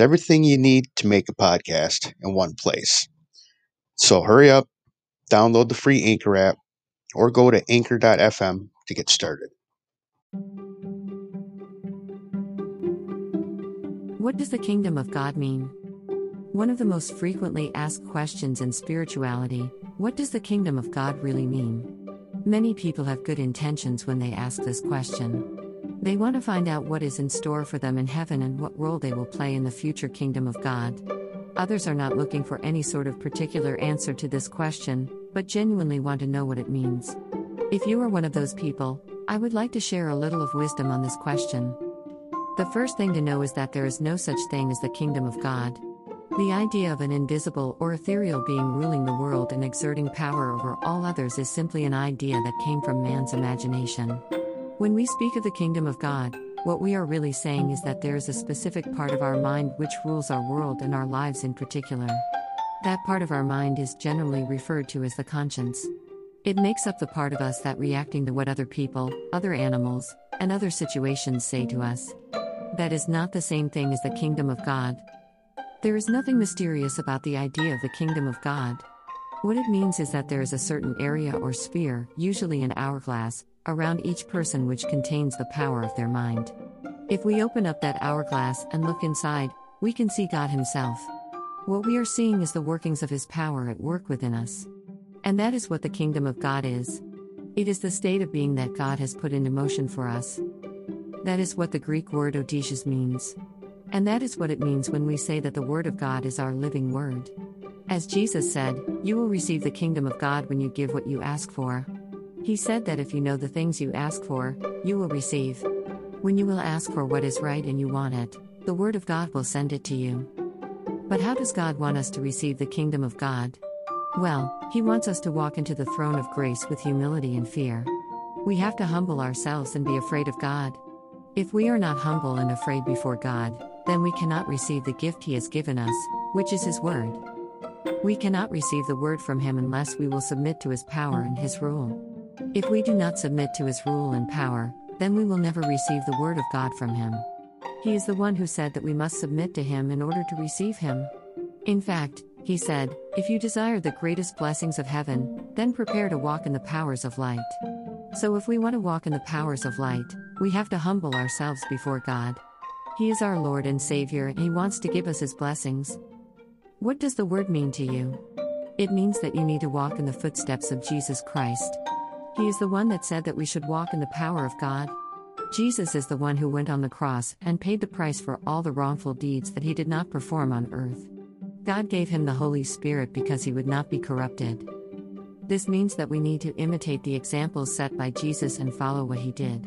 It's everything you need to make a podcast in one place. So hurry up, download the free Anchor app, or go to anchor.fm to get started. What does the kingdom of God mean? One of the most frequently asked questions in spirituality what does the kingdom of God really mean? Many people have good intentions when they ask this question. They want to find out what is in store for them in heaven and what role they will play in the future kingdom of God. Others are not looking for any sort of particular answer to this question, but genuinely want to know what it means. If you are one of those people, I would like to share a little of wisdom on this question. The first thing to know is that there is no such thing as the kingdom of God. The idea of an invisible or ethereal being ruling the world and exerting power over all others is simply an idea that came from man's imagination. When we speak of the kingdom of God, what we are really saying is that there is a specific part of our mind which rules our world and our lives in particular. That part of our mind is generally referred to as the conscience. It makes up the part of us that reacting to what other people, other animals, and other situations say to us. That is not the same thing as the kingdom of God. There is nothing mysterious about the idea of the kingdom of God. What it means is that there is a certain area or sphere, usually an hourglass, around each person which contains the power of their mind. If we open up that hourglass and look inside, we can see God Himself. What we are seeing is the workings of His power at work within us. And that is what the kingdom of God is. It is the state of being that God has put into motion for us. That is what the Greek word odysseus means. And that is what it means when we say that the Word of God is our living Word. As Jesus said, You will receive the kingdom of God when you give what you ask for. He said that if you know the things you ask for, you will receive. When you will ask for what is right and you want it, the Word of God will send it to you. But how does God want us to receive the kingdom of God? Well, He wants us to walk into the throne of grace with humility and fear. We have to humble ourselves and be afraid of God. If we are not humble and afraid before God, then we cannot receive the gift He has given us, which is His Word. We cannot receive the Word from Him unless we will submit to His power and His rule. If we do not submit to his rule and power, then we will never receive the word of God from him. He is the one who said that we must submit to him in order to receive him. In fact, he said, If you desire the greatest blessings of heaven, then prepare to walk in the powers of light. So, if we want to walk in the powers of light, we have to humble ourselves before God. He is our Lord and Savior, and He wants to give us His blessings. What does the word mean to you? It means that you need to walk in the footsteps of Jesus Christ. He is the one that said that we should walk in the power of God. Jesus is the one who went on the cross and paid the price for all the wrongful deeds that he did not perform on earth. God gave him the Holy Spirit because he would not be corrupted. This means that we need to imitate the examples set by Jesus and follow what he did.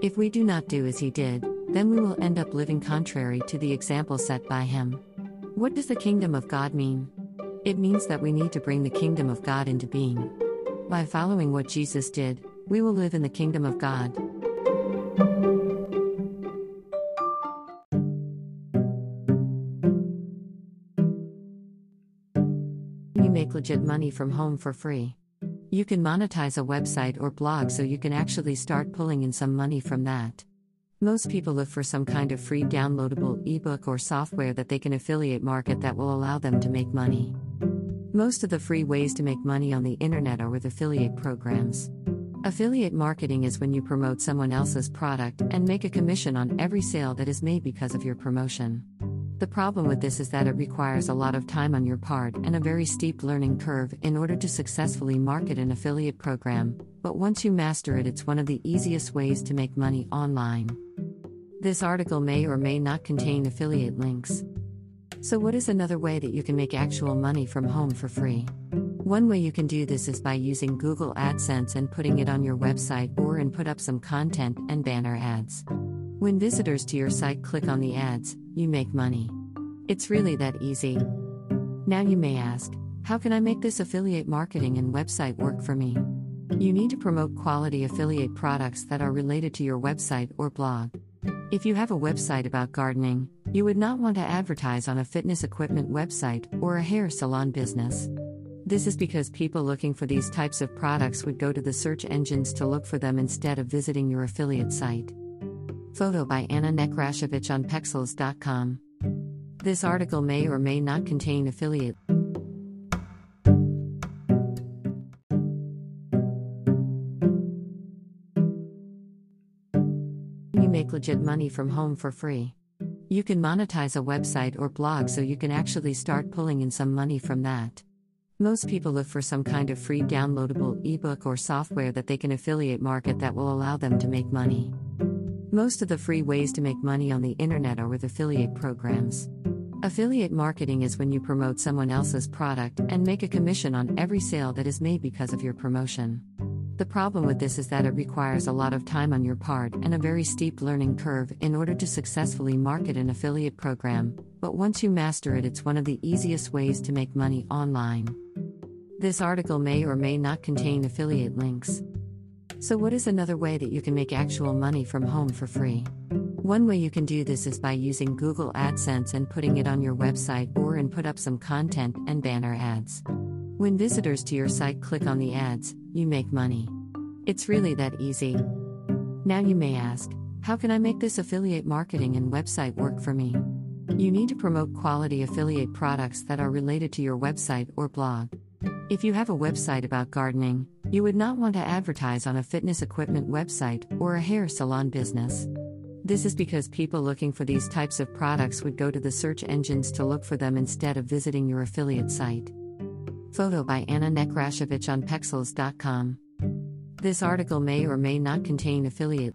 If we do not do as he did, then we will end up living contrary to the example set by him. What does the kingdom of God mean? It means that we need to bring the kingdom of God into being. By following what Jesus did, we will live in the kingdom of God. You make legit money from home for free. You can monetize a website or blog so you can actually start pulling in some money from that. Most people look for some kind of free downloadable ebook or software that they can affiliate market that will allow them to make money. Most of the free ways to make money on the internet are with affiliate programs. Affiliate marketing is when you promote someone else's product and make a commission on every sale that is made because of your promotion. The problem with this is that it requires a lot of time on your part and a very steep learning curve in order to successfully market an affiliate program, but once you master it, it's one of the easiest ways to make money online. This article may or may not contain affiliate links. So, what is another way that you can make actual money from home for free? One way you can do this is by using Google AdSense and putting it on your website or and put up some content and banner ads. When visitors to your site click on the ads, you make money. It's really that easy. Now you may ask, how can I make this affiliate marketing and website work for me? You need to promote quality affiliate products that are related to your website or blog. If you have a website about gardening, you would not want to advertise on a fitness equipment website or a hair salon business. This is because people looking for these types of products would go to the search engines to look for them instead of visiting your affiliate site. Photo by Anna Nekrashevich on Pexels.com. This article may or may not contain affiliate. You make legit money from home for free. You can monetize a website or blog so you can actually start pulling in some money from that. Most people look for some kind of free downloadable ebook or software that they can affiliate market that will allow them to make money. Most of the free ways to make money on the internet are with affiliate programs. Affiliate marketing is when you promote someone else's product and make a commission on every sale that is made because of your promotion. The problem with this is that it requires a lot of time on your part and a very steep learning curve in order to successfully market an affiliate program, but once you master it, it's one of the easiest ways to make money online. This article may or may not contain affiliate links. So, what is another way that you can make actual money from home for free? One way you can do this is by using Google AdSense and putting it on your website or and put up some content and banner ads. When visitors to your site click on the ads, you make money. It's really that easy. Now you may ask, how can I make this affiliate marketing and website work for me? You need to promote quality affiliate products that are related to your website or blog. If you have a website about gardening, you would not want to advertise on a fitness equipment website or a hair salon business. This is because people looking for these types of products would go to the search engines to look for them instead of visiting your affiliate site. Photo by Anna Nekrashevich on Pexels.com. This article may or may not contain affiliate